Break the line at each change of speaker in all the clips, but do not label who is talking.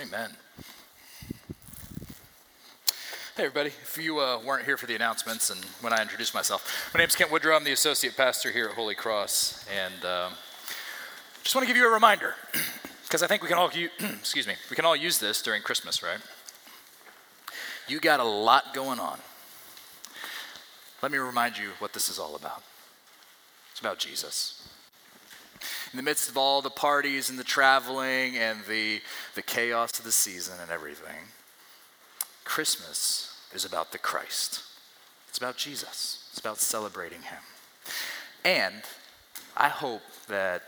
Amen. Hey, everybody. If you uh, weren't here for the announcements and when I introduced myself, my name is Kent Woodrow. I'm the associate pastor here at Holy Cross. And um, just want to give you a reminder, because I think we can all, excuse me, we can all use this during Christmas, right? You got a lot going on. Let me remind you what this is all about. It's about Jesus in the midst of all the parties and the traveling and the, the chaos of the season and everything, Christmas is about the Christ. It's about Jesus. It's about celebrating Him. And I hope that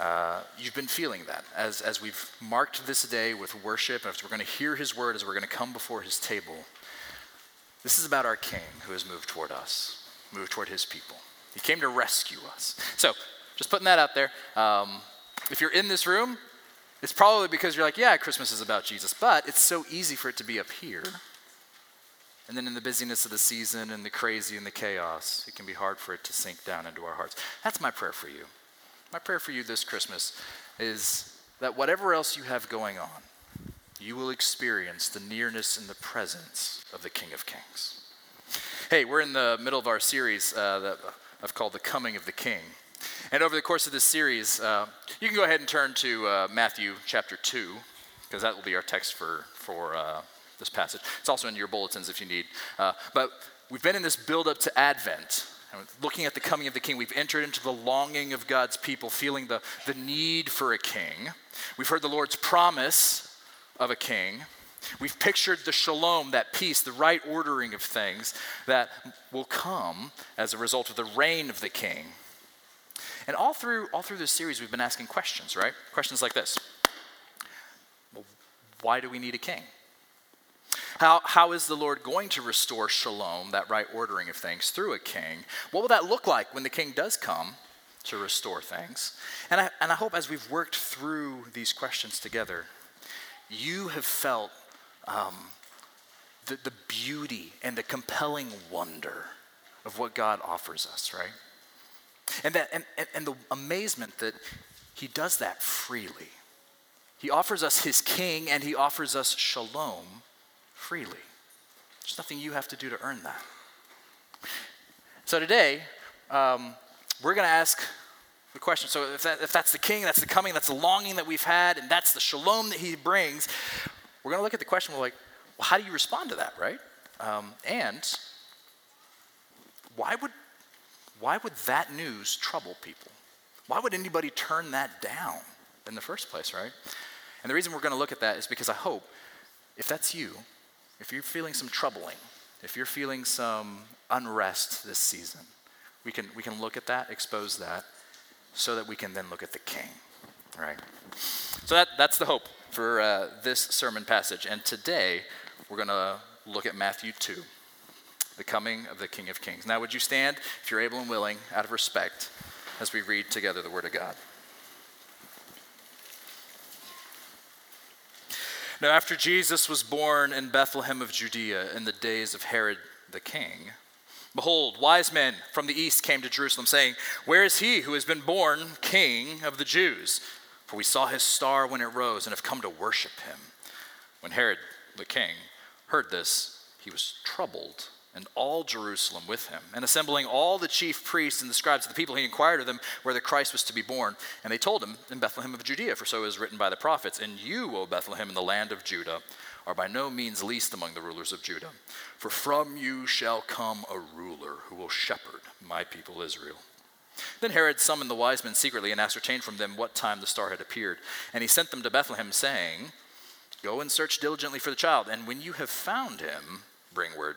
uh, you've been feeling that as, as we've marked this day with worship, and as we're going to hear His word, as we're going to come before His table. This is about our King who has moved toward us, moved toward His people. He came to rescue us. So just putting that out there. Um, if you're in this room, it's probably because you're like, yeah, Christmas is about Jesus, but it's so easy for it to be up here. And then in the busyness of the season and the crazy and the chaos, it can be hard for it to sink down into our hearts. That's my prayer for you. My prayer for you this Christmas is that whatever else you have going on, you will experience the nearness and the presence of the King of Kings. Hey, we're in the middle of our series uh, that I've called The Coming of the King. And over the course of this series, uh, you can go ahead and turn to uh, Matthew chapter 2, because that will be our text for, for uh, this passage. It's also in your bulletins if you need. Uh, but we've been in this build up to Advent. Looking at the coming of the king, we've entered into the longing of God's people, feeling the, the need for a king. We've heard the Lord's promise of a king. We've pictured the shalom, that peace, the right ordering of things that will come as a result of the reign of the king. And all through, all through this series, we've been asking questions, right? Questions like this well, Why do we need a king? How, how is the Lord going to restore shalom, that right ordering of things, through a king? What will that look like when the king does come to restore things? And I, and I hope as we've worked through these questions together, you have felt um, the, the beauty and the compelling wonder of what God offers us, right? And, that, and, and, and the amazement that he does that freely. He offers us his king and he offers us shalom freely. There's nothing you have to do to earn that. So today, um, we're going to ask the question. So if, that, if that's the king, that's the coming, that's the longing that we've had, and that's the shalom that he brings, we're going to look at the question. We're like, well, how do you respond to that, right? Um, and why would why would that news trouble people? Why would anybody turn that down in the first place, right? And the reason we're going to look at that is because I hope if that's you, if you're feeling some troubling, if you're feeling some unrest this season, we can, we can look at that, expose that, so that we can then look at the king, right? So that, that's the hope for uh, this sermon passage. And today, we're going to look at Matthew 2 the coming of the King of Kings. Now, would you stand, if you're able and willing, out of respect, as we read together the Word of God? Now, after Jesus was born in Bethlehem of Judea in the days of Herod the king, behold, wise men from the east came to Jerusalem, saying, Where is he who has been born king of the Jews? For we saw his star when it rose and have come to worship him. When Herod the king heard this, he was troubled and all Jerusalem with him. And assembling all the chief priests and the scribes of the people, he inquired of them where the Christ was to be born. And they told him, In Bethlehem of Judea, for so is written by the prophets. And you, O Bethlehem, in the land of Judah, are by no means least among the rulers of Judah. For from you shall come a ruler who will shepherd my people Israel. Then Herod summoned the wise men secretly and ascertained from them what time the star had appeared. And he sent them to Bethlehem, saying, Go and search diligently for the child, and when you have found him, bring word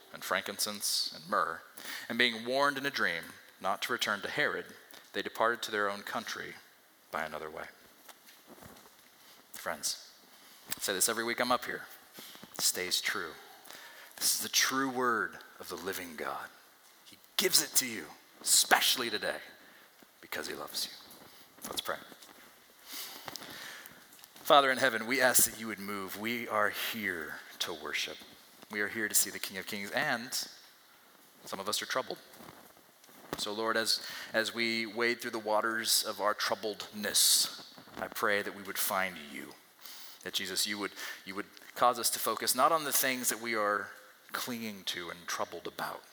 and frankincense and myrrh. And being warned in a dream not to return to Herod, they departed to their own country by another way. Friends, I say this every week I'm up here. It stays true. This is the true word of the living God. He gives it to you, especially today, because he loves you. Let's pray. Father in heaven, we ask that you would move. We are here to worship. We are here to see the King of Kings, and some of us are troubled. So, Lord, as, as we wade through the waters of our troubledness, I pray that we would find you. That, Jesus, you would, you would cause us to focus not on the things that we are clinging to and troubled about,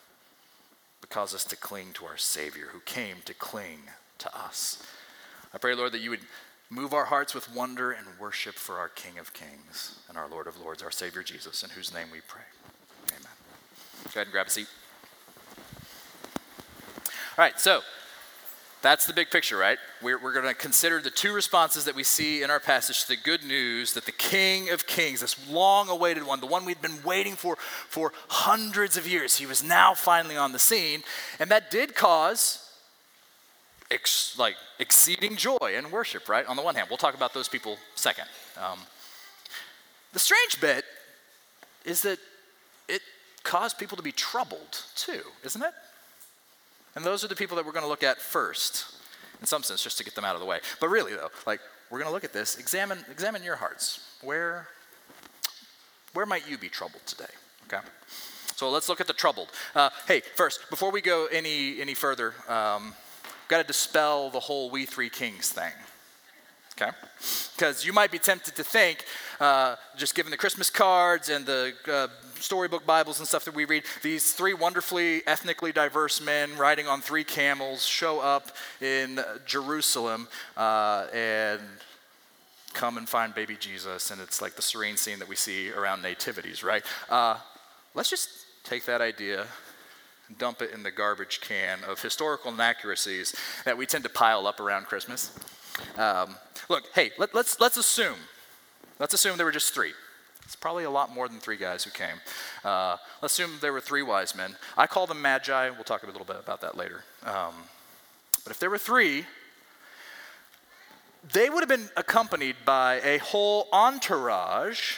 but cause us to cling to our Savior who came to cling to us. I pray, Lord, that you would move our hearts with wonder and worship for our King of Kings and our Lord of Lords, our Savior Jesus, in whose name we pray. Amen. Go ahead and grab a seat. All right, so that's the big picture, right? We're, we're going to consider the two responses that we see in our passage to the good news that the King of Kings, this long awaited one, the one we'd been waiting for for hundreds of years, he was now finally on the scene. And that did cause ex, like exceeding joy and worship, right? On the one hand, we'll talk about those people second. Um, the strange bit is that it caused people to be troubled too, isn't it? And those are the people that we're going to look at first, in some sense, just to get them out of the way. But really, though, like we're going to look at this. Examine, examine your hearts. Where, where might you be troubled today? Okay. So let's look at the troubled. Uh, hey, first, before we go any any further, um, got to dispel the whole "we three kings" thing okay? Because you might be tempted to think, uh, just given the Christmas cards and the uh, storybook Bibles and stuff that we read, these three wonderfully ethnically diverse men riding on three camels show up in Jerusalem uh, and come and find baby Jesus, and it's like the serene scene that we see around nativities, right? Uh, let's just take that idea dump it in the garbage can of historical inaccuracies that we tend to pile up around Christmas. Um, look, hey, let, let's, let's assume, let's assume there were just three. It's probably a lot more than three guys who came. Uh, let's assume there were three wise men. I call them magi. We'll talk a little bit about that later. Um, but if there were three, they would have been accompanied by a whole entourage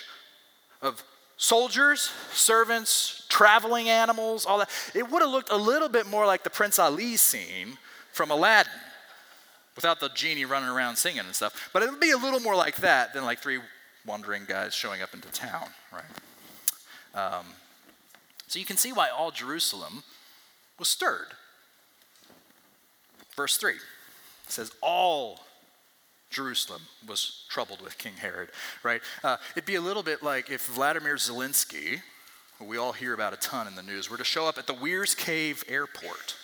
of soldiers, servants, traveling animals, all that. It would have looked a little bit more like the Prince Ali scene from Aladdin without the genie running around singing and stuff. But it would be a little more like that than like three wandering guys showing up into town, right? Um, so you can see why all Jerusalem was stirred. Verse 3 says, All Jerusalem was troubled with King Herod, right? Uh, it'd be a little bit like if Vladimir Zelensky, who we all hear about a ton in the news, were to show up at the Weyers Cave airport.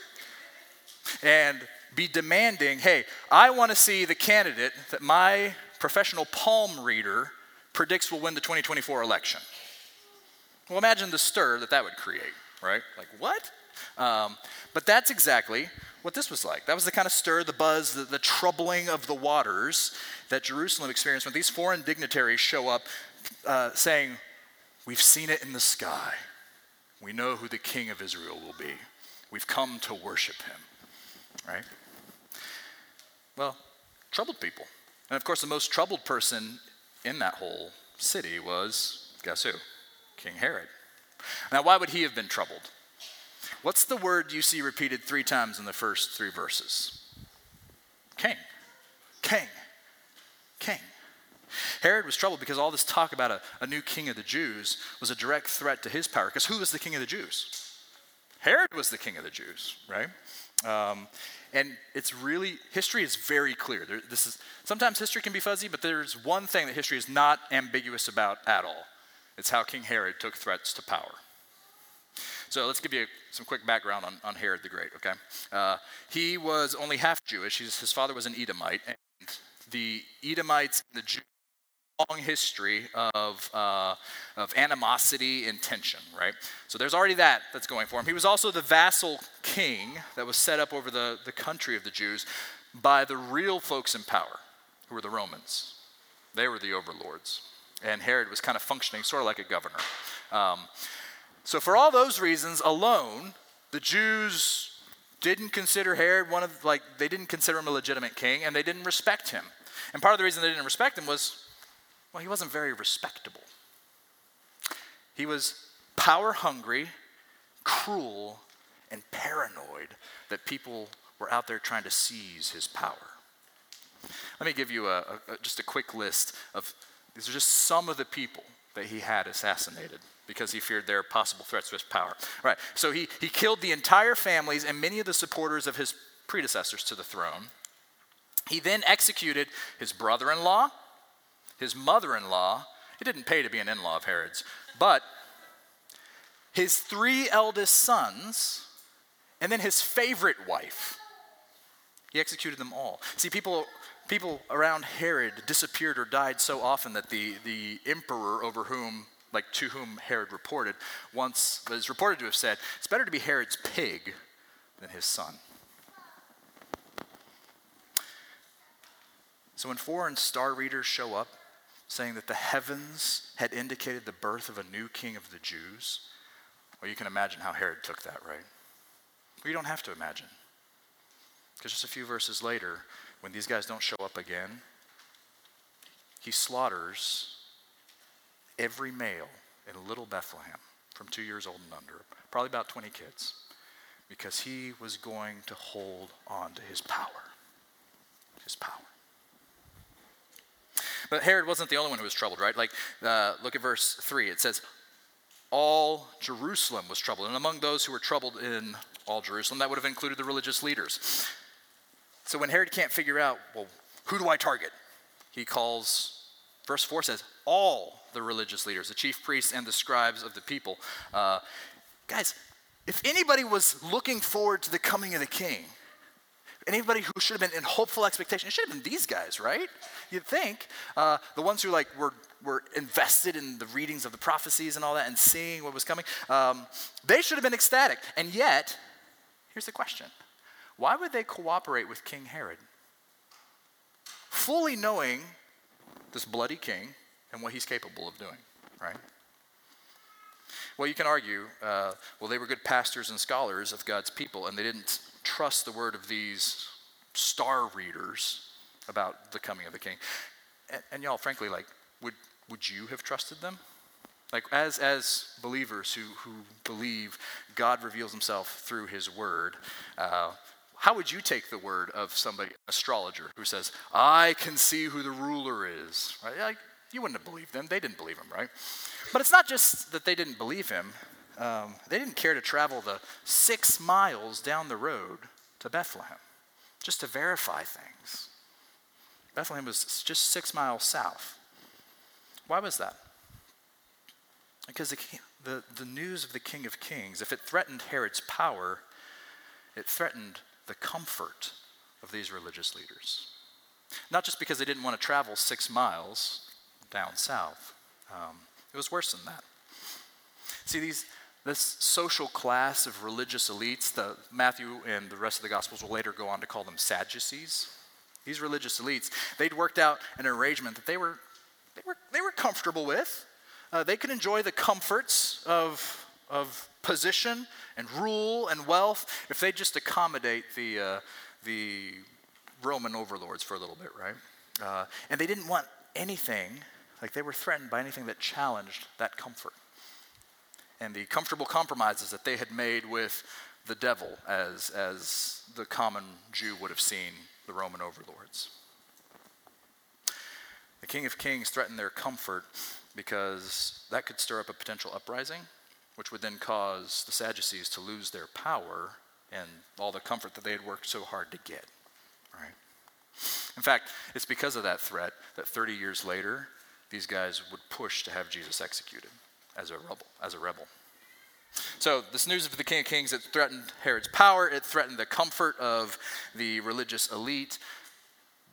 And be demanding, hey, I want to see the candidate that my professional palm reader predicts will win the 2024 election. Well, imagine the stir that that would create, right? Like, what? Um, but that's exactly what this was like. That was the kind of stir, the buzz, the, the troubling of the waters that Jerusalem experienced when these foreign dignitaries show up uh, saying, We've seen it in the sky. We know who the king of Israel will be. We've come to worship him, right? Well, troubled people. And of course, the most troubled person in that whole city was, guess who? King Herod. Now, why would he have been troubled? What's the word you see repeated three times in the first three verses? King. King. King. Herod was troubled because all this talk about a, a new king of the Jews was a direct threat to his power. Because who was the king of the Jews? Herod was the king of the Jews, right? Um, and it's really history is very clear. There, this is sometimes history can be fuzzy, but there's one thing that history is not ambiguous about at all. It's how King Herod took threats to power. So let's give you some quick background on, on Herod the Great. Okay, uh, he was only half Jewish. His, his father was an Edomite, and the Edomites and the Jews long history of, uh, of animosity and tension, right? So there's already that that's going for him. He was also the vassal king that was set up over the, the country of the Jews by the real folks in power, who were the Romans. They were the overlords. And Herod was kind of functioning sort of like a governor. Um, so, for all those reasons alone, the Jews didn't consider Herod one of, like, they didn't consider him a legitimate king and they didn't respect him. And part of the reason they didn't respect him was well, he wasn't very respectable. He was power hungry, cruel, and paranoid that people were out there trying to seize his power. Let me give you a, a, just a quick list of these are just some of the people that he had assassinated because he feared their possible threats to his power. Right, so he, he killed the entire families and many of the supporters of his predecessors to the throne. He then executed his brother in law, his mother in law. It didn't pay to be an in law of Herod's, but his three eldest sons, and then his favorite wife. He executed them all. See, people, people around Herod disappeared or died so often that the, the emperor over whom, like to whom Herod reported, once was reported to have said, It's better to be Herod's pig than his son. So when foreign star readers show up saying that the heavens had indicated the birth of a new king of the Jews, well, you can imagine how Herod took that, right? Well, you don't have to imagine. Because just a few verses later, when these guys don't show up again, he slaughters every male in little Bethlehem from two years old and under, probably about 20 kids, because he was going to hold on to his power. His power. But Herod wasn't the only one who was troubled, right? Like, uh, look at verse 3. It says, All Jerusalem was troubled. And among those who were troubled in all Jerusalem, that would have included the religious leaders. So when Herod can't figure out, well, who do I target? He calls, verse 4 says, all the religious leaders, the chief priests and the scribes of the people. Uh, guys, if anybody was looking forward to the coming of the king, anybody who should have been in hopeful expectation, it should have been these guys, right? You'd think. Uh, the ones who like were, were invested in the readings of the prophecies and all that and seeing what was coming, um, they should have been ecstatic. And yet, here's the question why would they cooperate with King Herod? Fully knowing this bloody king and what he's capable of doing, right? Well, you can argue, uh, well, they were good pastors and scholars of God's people, and they didn't trust the word of these star readers about the coming of the king. And, and y'all, frankly, like, would, would you have trusted them? Like, as, as believers who, who believe God reveals himself through his word, uh, how would you take the word of somebody, an astrologer, who says, I can see who the ruler is? Right? Like, you wouldn't have believed them. They didn't believe him, right? But it's not just that they didn't believe him, um, they didn't care to travel the six miles down the road to Bethlehem just to verify things. Bethlehem was just six miles south. Why was that? Because the, the, the news of the King of Kings, if it threatened Herod's power, it threatened the comfort of these religious leaders. Not just because they didn't want to travel six miles down south, um, it was worse than that. See, these, this social class of religious elites, the, Matthew and the rest of the Gospels will later go on to call them Sadducees. These religious elites, they'd worked out an arrangement that they were, they were, they were comfortable with. Uh, they could enjoy the comforts of, of position and rule and wealth if they just accommodate the, uh, the Roman overlords for a little bit, right? Uh, and they didn't want anything, like they were threatened by anything that challenged that comfort. And the comfortable compromises that they had made with the devil, as, as the common Jew would have seen the Roman overlords. The King of Kings threatened their comfort because that could stir up a potential uprising which would then cause the Sadducees to lose their power and all the comfort that they had worked so hard to get. Right? In fact, it's because of that threat that 30 years later, these guys would push to have Jesus executed as a rebel. As a rebel. So, this news of the King of Kings, it threatened Herod's power, it threatened the comfort of the religious elite.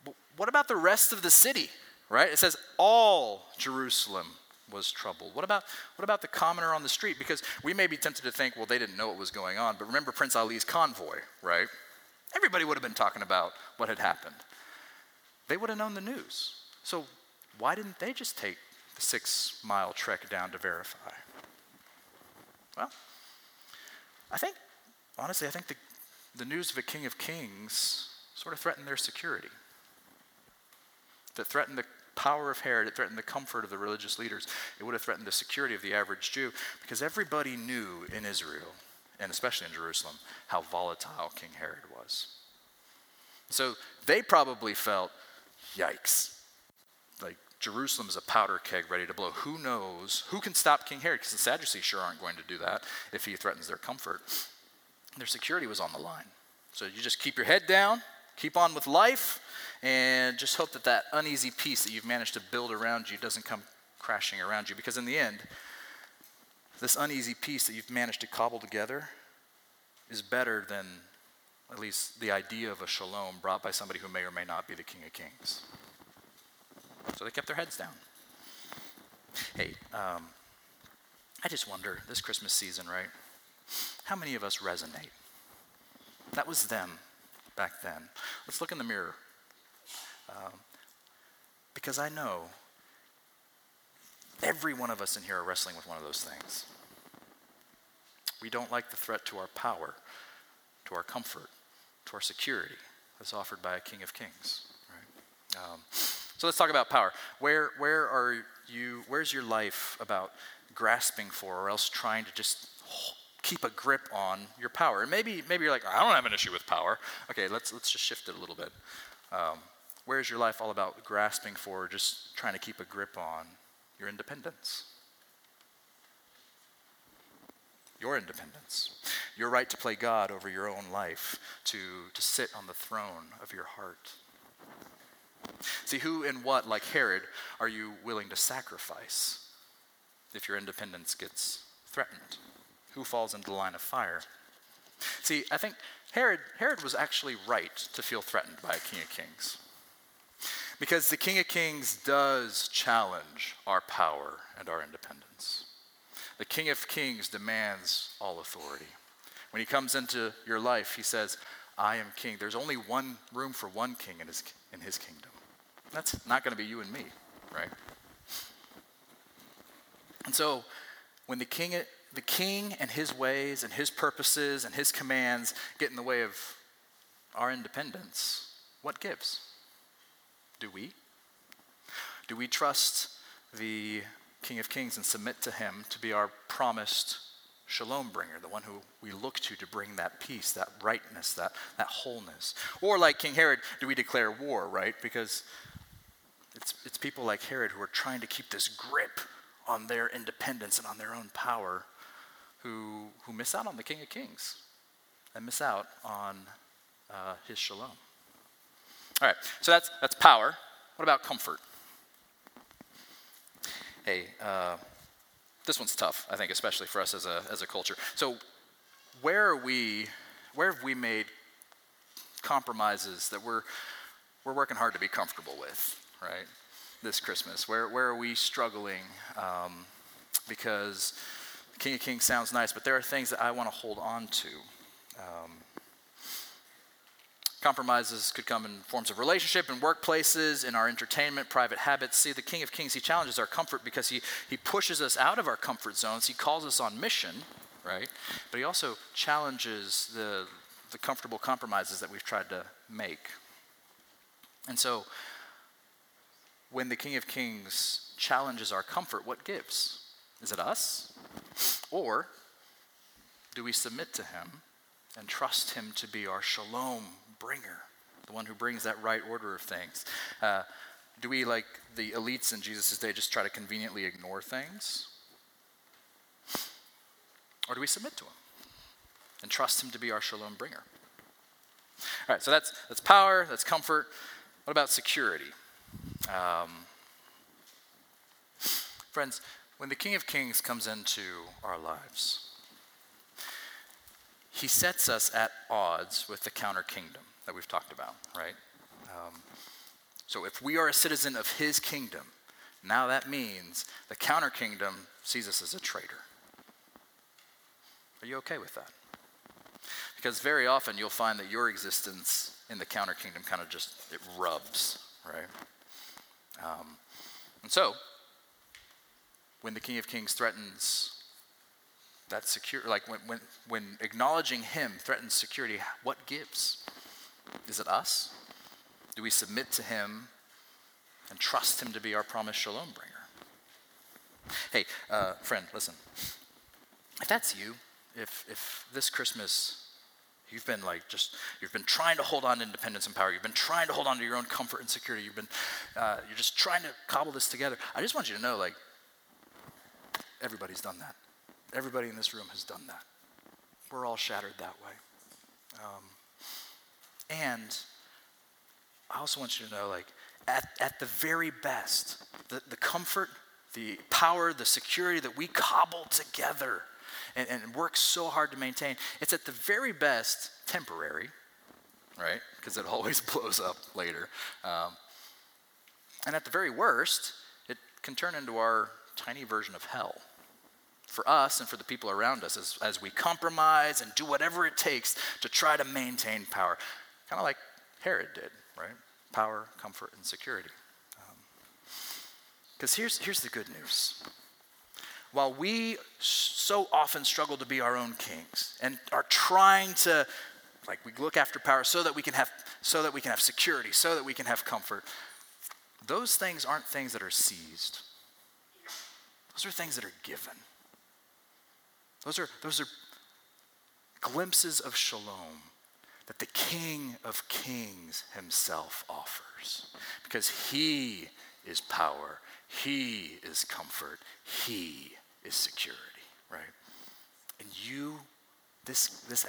But what about the rest of the city, right? It says all Jerusalem was troubled? What about, what about the commoner on the street? Because we may be tempted to think, well, they didn't know what was going on. But remember Prince Ali's convoy, right? Everybody would have been talking about what had happened. They would have known the news. So why didn't they just take the six mile trek down to verify? Well, I think, honestly, I think the, the news of a king of kings sort of threatened their security. That threatened the power of Herod, it threatened the comfort of the religious leaders, it would have threatened the security of the average Jew, because everybody knew in Israel, and especially in Jerusalem, how volatile King Herod was. So they probably felt, yikes. Like Jerusalem is a powder keg ready to blow. Who knows? Who can stop King Herod? Because the Sadducees sure aren't going to do that if he threatens their comfort. Their security was on the line. So you just keep your head down, keep on with life, and just hope that that uneasy peace that you've managed to build around you doesn't come crashing around you. Because in the end, this uneasy peace that you've managed to cobble together is better than at least the idea of a shalom brought by somebody who may or may not be the King of Kings. So they kept their heads down. Hey, um, I just wonder this Christmas season, right? How many of us resonate? That was them back then. Let's look in the mirror. Um, because I know every one of us in here are wrestling with one of those things. We don't like the threat to our power, to our comfort, to our security that's offered by a King of Kings. Right? Um, so let's talk about power. Where, where are you, where's your life about grasping for or else trying to just keep a grip on your power? And maybe, maybe you're like, I don't have an issue with power. Okay, let's, let's just shift it a little bit. Um, where's your life all about grasping for, just trying to keep a grip on your independence? your independence, your right to play God over your own life, to, to sit on the throne of your heart. See, who and what, like Herod, are you willing to sacrifice if your independence gets threatened? Who falls into the line of fire? See, I think Herod, Herod was actually right to feel threatened by a king of kings. Because the king of kings does challenge our power and our independence. The King of Kings demands all authority. When he comes into your life, he says, I am king. There's only one room for one king in his, in his kingdom. That's not going to be you and me, right? And so, when the king, the king and his ways and his purposes and his commands get in the way of our independence, what gives? Do we? Do we trust the King of Kings and submit to him to be our promised shalom bringer, the one who we look to to bring that peace, that rightness, that, that wholeness. Or like King Herod, do we declare war, right? Because it's, it's people like Herod who are trying to keep this grip on their independence and on their own power who, who miss out on the King of Kings and miss out on uh, his shalom. All right, so that's, that's power. What about comfort? hey, uh, this one's tough, I think, especially for us as a, as a culture. So, where are we, where have we made compromises that we're, we're working hard to be comfortable with, right? This Christmas? Where, where are we struggling? Um, because King of Kings sounds nice, but there are things that I want to hold on to. Um, Compromises could come in forms of relationship in workplaces, in our entertainment, private habits. See, the King of Kings, he challenges our comfort because he, he pushes us out of our comfort zones. He calls us on mission, right? But he also challenges the, the comfortable compromises that we've tried to make. And so, when the King of Kings challenges our comfort, what gives? Is it us? Or do we submit to him and trust him to be our shalom bringer, the one who brings that right order of things. Uh, do we, like the elites in Jesus' day, just try to conveniently ignore things? Or do we submit to him and trust him to be our shalom bringer? All right, so that's, that's power, that's comfort. What about security? Um, friends, when the King of Kings comes into our lives, he sets us at odds with the counter kingdom that we've talked about, right? Um, so if we are a citizen of his kingdom, now that means the counter kingdom sees us as a traitor. Are you okay with that? Because very often you'll find that your existence in the counter kingdom kind of just it rubs, right? Um, and so, when the King of Kings threatens that secure, like when, when, when acknowledging him threatens security, what gives? Is it us? Do we submit to him and trust Him to be our promised shalom bringer. Hey, uh, friend, listen. If that's you, if, if this Christmas You've been like just, you've been trying to hold on to independence and power. You've been trying to hold on to your own comfort and security. You've been, uh, you're just trying to cobble this together. I just want you to know, like, everybody's done that. Everybody in this room has done that. We're all shattered that way. Um, and I also want you to know, like, at, at the very best, the, the comfort, the power, the security that we cobble together and, and work so hard to maintain, it's at the very best temporary, right? Because it always blows up later. Um, and at the very worst, it can turn into our tiny version of hell for us and for the people around us as, as we compromise and do whatever it takes to try to maintain power. Kind of like Herod did, right? Power, comfort, and security. Because um, here's, here's the good news while we so often struggle to be our own kings and are trying to like we look after power so that we can have so that we can have security so that we can have comfort those things aren't things that are seized those are things that are given those are those are glimpses of shalom that the king of kings himself offers because he is power he is comfort he is security, right? And you, this, this,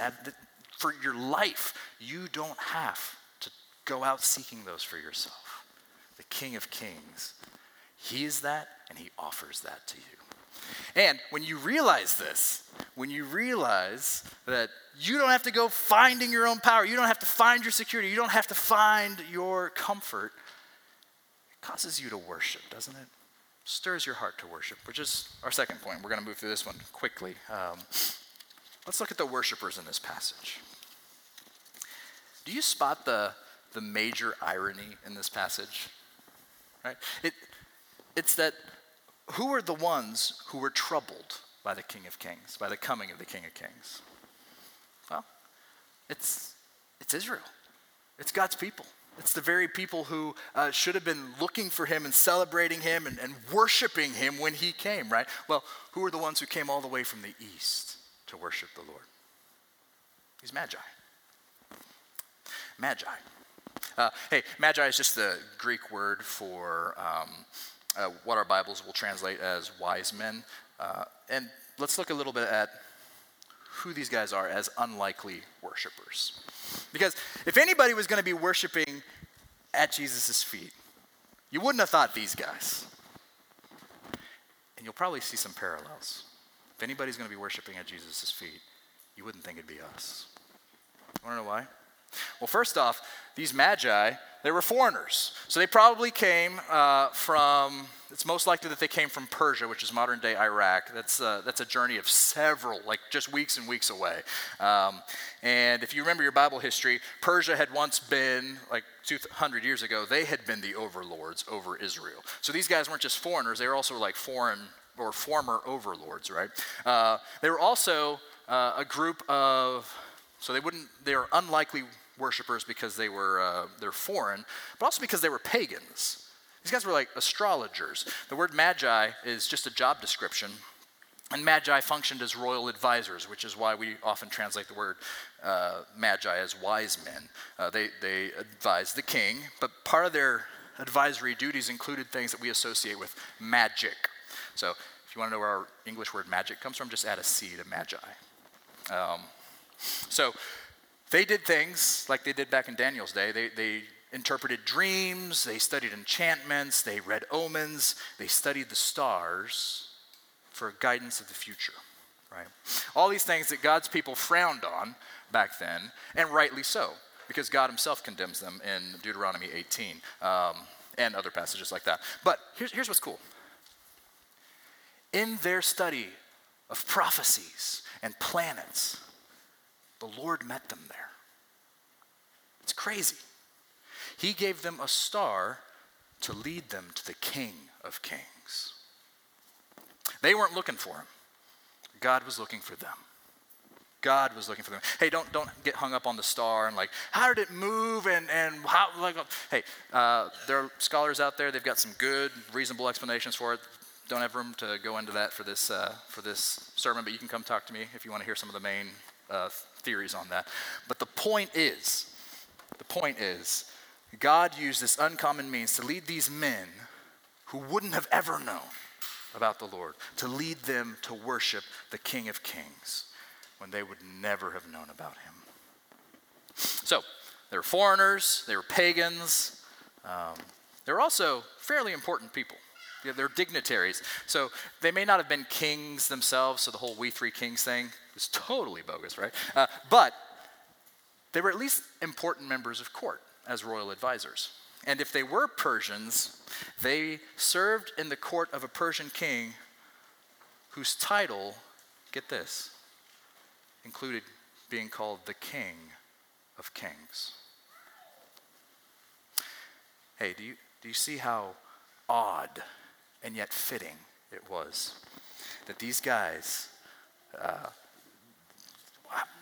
for your life, you don't have to go out seeking those for yourself. The King of Kings, He is that, and He offers that to you. And when you realize this, when you realize that you don't have to go finding your own power, you don't have to find your security, you don't have to find your comfort, it causes you to worship, doesn't it? stirs your heart to worship, which is our second point. We're going to move through this one quickly. Um, let's look at the worshipers in this passage. Do you spot the, the major irony in this passage? Right? It, it's that who are the ones who were troubled by the King of Kings, by the coming of the King of Kings? Well, it's, it's Israel, it's God's people. It's the very people who uh, should have been looking for him and celebrating him and, and worshiping him when he came, right? Well, who are the ones who came all the way from the east to worship the Lord? These magi. Magi. Uh, hey, magi is just the Greek word for um, uh, what our Bibles will translate as wise men. Uh, and let's look a little bit at who these guys are as unlikely worshipers. Because if anybody was going to be worshiping at Jesus' feet, you wouldn't have thought these guys. And you'll probably see some parallels. If anybody's going to be worshiping at Jesus' feet, you wouldn't think it'd be us. Want to know why? Well, first off, these magi, they were foreigners. So they probably came uh, from, it's most likely that they came from Persia, which is modern day Iraq. That's, uh, that's a journey of several, like just weeks and weeks away. Um, and if you remember your Bible history, Persia had once been, like 200 years ago, they had been the overlords over Israel. So these guys weren't just foreigners, they were also like foreign or former overlords, right? Uh, they were also uh, a group of, so they wouldn't, they were unlikely worshippers because they were uh, they're foreign, but also because they were pagans. These guys were like astrologers. The word magi is just a job description, and magi functioned as royal advisors, which is why we often translate the word uh, magi as wise men. Uh, they they advised the king, but part of their advisory duties included things that we associate with magic. So if you want to know where our English word magic comes from, just add a C to magi. Um, so they did things like they did back in Daniel's day. They, they interpreted dreams, they studied enchantments, they read omens, they studied the stars for guidance of the future, right? All these things that God's people frowned on back then, and rightly so, because God himself condemns them in Deuteronomy 18 um, and other passages like that. But here's, here's what's cool in their study of prophecies and planets, the Lord met them there. It's crazy. He gave them a star to lead them to the King of Kings. They weren't looking for him, God was looking for them. God was looking for them. Hey, don't, don't get hung up on the star and like, how did it move and, and how, like, hey, uh, there are scholars out there, they've got some good, reasonable explanations for it. Don't have room to go into that for this, uh, for this sermon, but you can come talk to me if you want to hear some of the main uh, theories on that. But the point is, the point is, God used this uncommon means to lead these men who wouldn't have ever known about the Lord, to lead them to worship the King of Kings when they would never have known about him. So, they were foreigners, they were pagans, um, they were also fairly important people. They're dignitaries. So they may not have been kings themselves, so the whole we three kings thing is totally bogus, right? Uh, but they were at least important members of court as royal advisors. And if they were Persians, they served in the court of a Persian king whose title, get this, included being called the King of Kings. Hey, do you, do you see how odd and yet fitting it was that these guys, uh,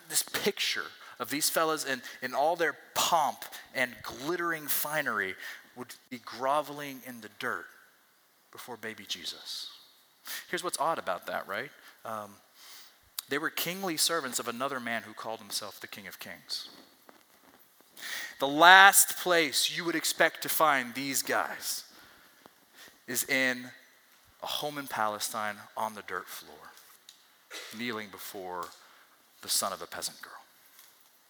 this picture of these fellas in, in all their pomp and glittering finery would be groveling in the dirt before baby Jesus. Here's what's odd about that, right? Um, they were kingly servants of another man who called himself the King of Kings. The last place you would expect to find these guys is in a home in Palestine on the dirt floor, kneeling before the son of a peasant girl.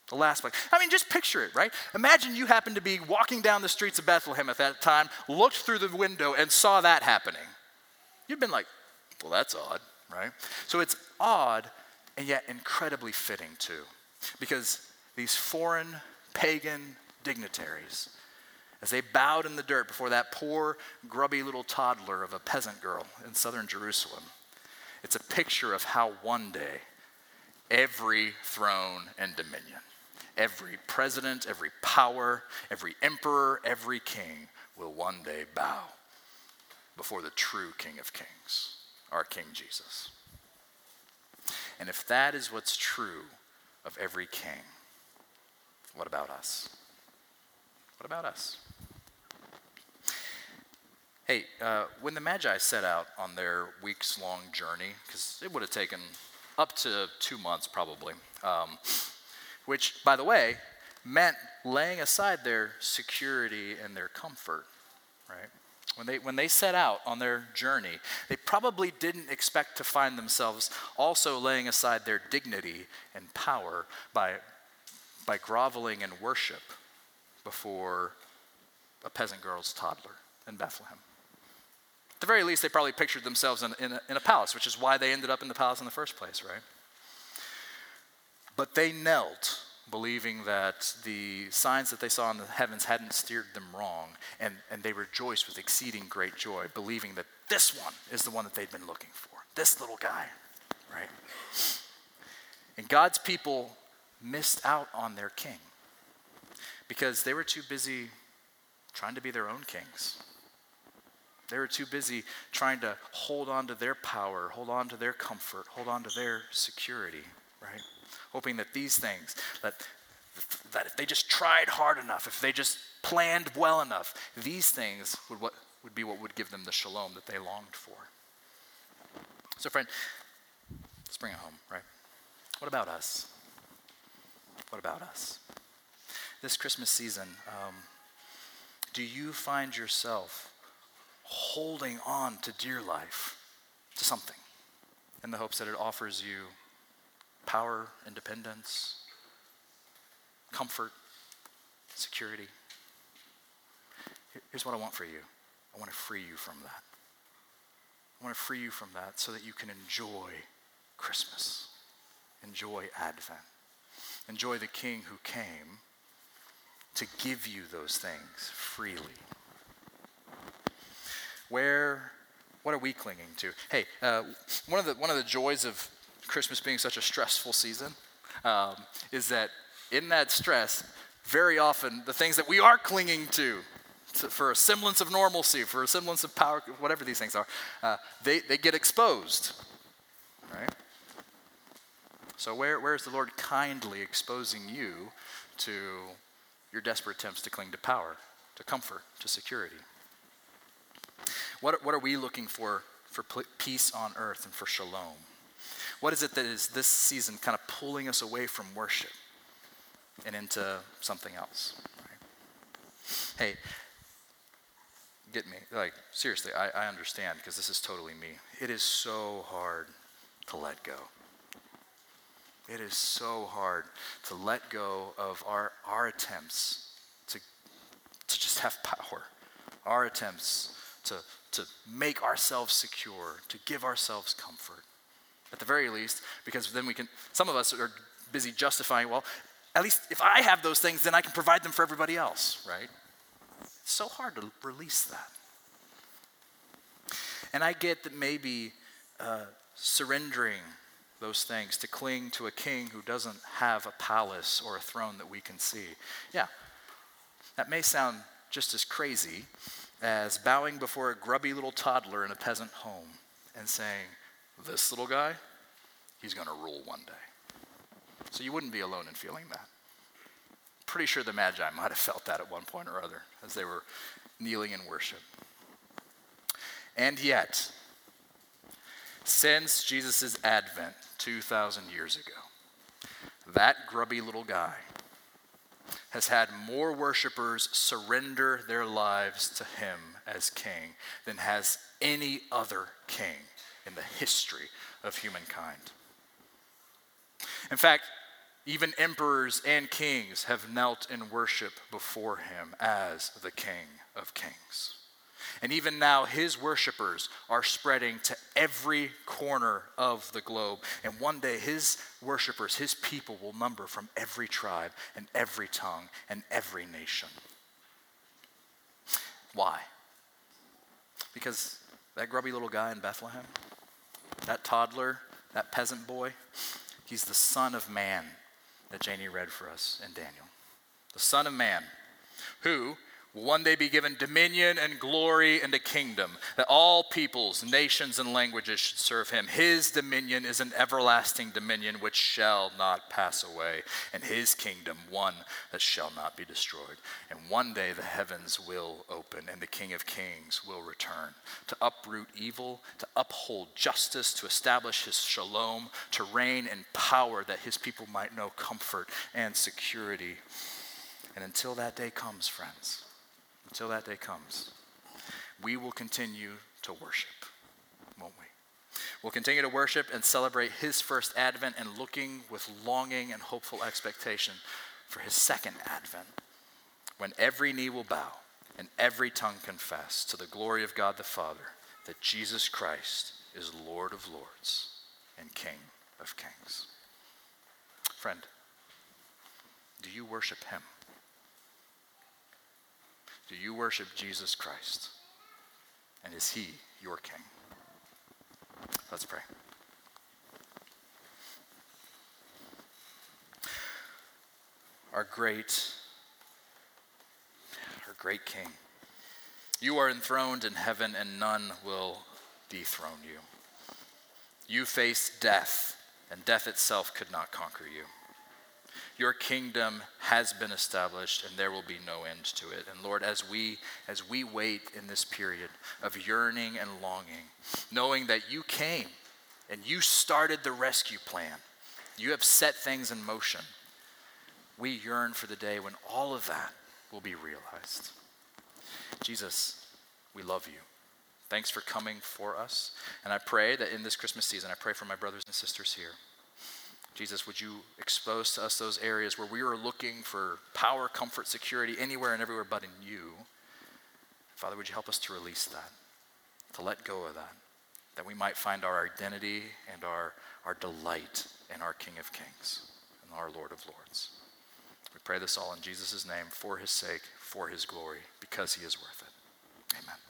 The last place. I mean, just picture it, right? Imagine you happened to be walking down the streets of Bethlehem at that time, looked through the window, and saw that happening. You'd been like, well, that's odd, right? So it's odd and yet incredibly fitting too. Because these foreign pagan dignitaries, as they bowed in the dirt before that poor, grubby little toddler of a peasant girl in southern Jerusalem, it's a picture of how one day every throne and dominion, every president, every power, every emperor, every king will one day bow before the true King of Kings, our King Jesus. And if that is what's true of every king, what about us? What about us? Hey, uh, when the Magi set out on their weeks long journey, because it would have taken up to two months probably, um, which, by the way, meant laying aside their security and their comfort, right? When they, when they set out on their journey, they probably didn't expect to find themselves also laying aside their dignity and power by, by groveling in worship before a peasant girl's toddler in Bethlehem. At the very least, they probably pictured themselves in, in, a, in a palace, which is why they ended up in the palace in the first place, right? But they knelt believing that the signs that they saw in the heavens hadn't steered them wrong, and, and they rejoiced with exceeding great joy, believing that this one is the one that they'd been looking for, this little guy, right? And God's people missed out on their king because they were too busy trying to be their own kings. They were too busy trying to hold on to their power, hold on to their comfort, hold on to their security, right? Hoping that these things, that, that if they just tried hard enough, if they just planned well enough, these things would, what, would be what would give them the shalom that they longed for. So, friend, let's bring it home, right? What about us? What about us? This Christmas season, um, do you find yourself holding on to dear life, to something, in the hopes that it offers you power, independence, comfort, security. Here's what I want for you I want to free you from that. I want to free you from that so that you can enjoy Christmas, enjoy Advent, enjoy the King who came to give you those things freely. Where, what are we clinging to? Hey, uh, one of the one of the joys of Christmas being such a stressful season um, is that in that stress, very often the things that we are clinging to, to for a semblance of normalcy, for a semblance of power, whatever these things are, uh, they, they get exposed. Right? So, where, where is the Lord kindly exposing you to your desperate attempts to cling to power, to comfort, to security? What, what are we looking for for peace on earth and for shalom? What is it that is this season kind of pulling us away from worship and into something else? Right? Hey, get me. Like, seriously, I, I understand because this is totally me. It is so hard to let go. It is so hard to let go of our, our attempts to, to just have power, our attempts to, to make ourselves secure, to give ourselves comfort. At the very least, because then we can, some of us are busy justifying, well, at least if I have those things, then I can provide them for everybody else, right? It's so hard to release that. And I get that maybe uh, surrendering those things, to cling to a king who doesn't have a palace or a throne that we can see. Yeah, that may sound just as crazy as bowing before a grubby little toddler in a peasant home and saying, This little guy, he's going to rule one day. So you wouldn't be alone in feeling that. Pretty sure the Magi might have felt that at one point or other as they were kneeling in worship. And yet, since Jesus' advent 2,000 years ago, that grubby little guy has had more worshipers surrender their lives to him as king than has any other king in the history of humankind. In fact, even emperors and kings have knelt in worship before him as the King of Kings. And even now, his worshipers are spreading to every corner of the globe. And one day, his worshipers, his people, will number from every tribe and every tongue and every nation. Why? Because that grubby little guy in Bethlehem, that toddler, that peasant boy, he's the Son of Man that Janie read for us in Daniel. The Son of Man, who will one day be given dominion and glory and a kingdom, that all peoples, nations, and languages should serve him. His dominion is an everlasting dominion which shall not pass away, and his kingdom one that shall not be destroyed. And one day the heavens will open, and the King of kings will return to uproot evil, to uphold justice, to establish his shalom, to reign in power that his people might know comfort and security. And until that day comes, friends, until that day comes, we will continue to worship, won't we? We'll continue to worship and celebrate his first advent and looking with longing and hopeful expectation for his second advent, when every knee will bow and every tongue confess to the glory of God the Father that Jesus Christ is Lord of lords and King of kings. Friend, do you worship him? Do you worship Jesus Christ? And is he your king? Let's pray. Our great, our great king. You are enthroned in heaven, and none will dethrone you. You faced death, and death itself could not conquer you. Your kingdom has been established and there will be no end to it. And Lord, as we as we wait in this period of yearning and longing, knowing that you came and you started the rescue plan. You have set things in motion. We yearn for the day when all of that will be realized. Jesus, we love you. Thanks for coming for us. And I pray that in this Christmas season, I pray for my brothers and sisters here Jesus, would you expose to us those areas where we are looking for power, comfort, security anywhere and everywhere but in you? Father, would you help us to release that, to let go of that, that we might find our identity and our, our delight in our King of Kings and our Lord of Lords. We pray this all in Jesus' name, for his sake, for his glory, because he is worth it. Amen.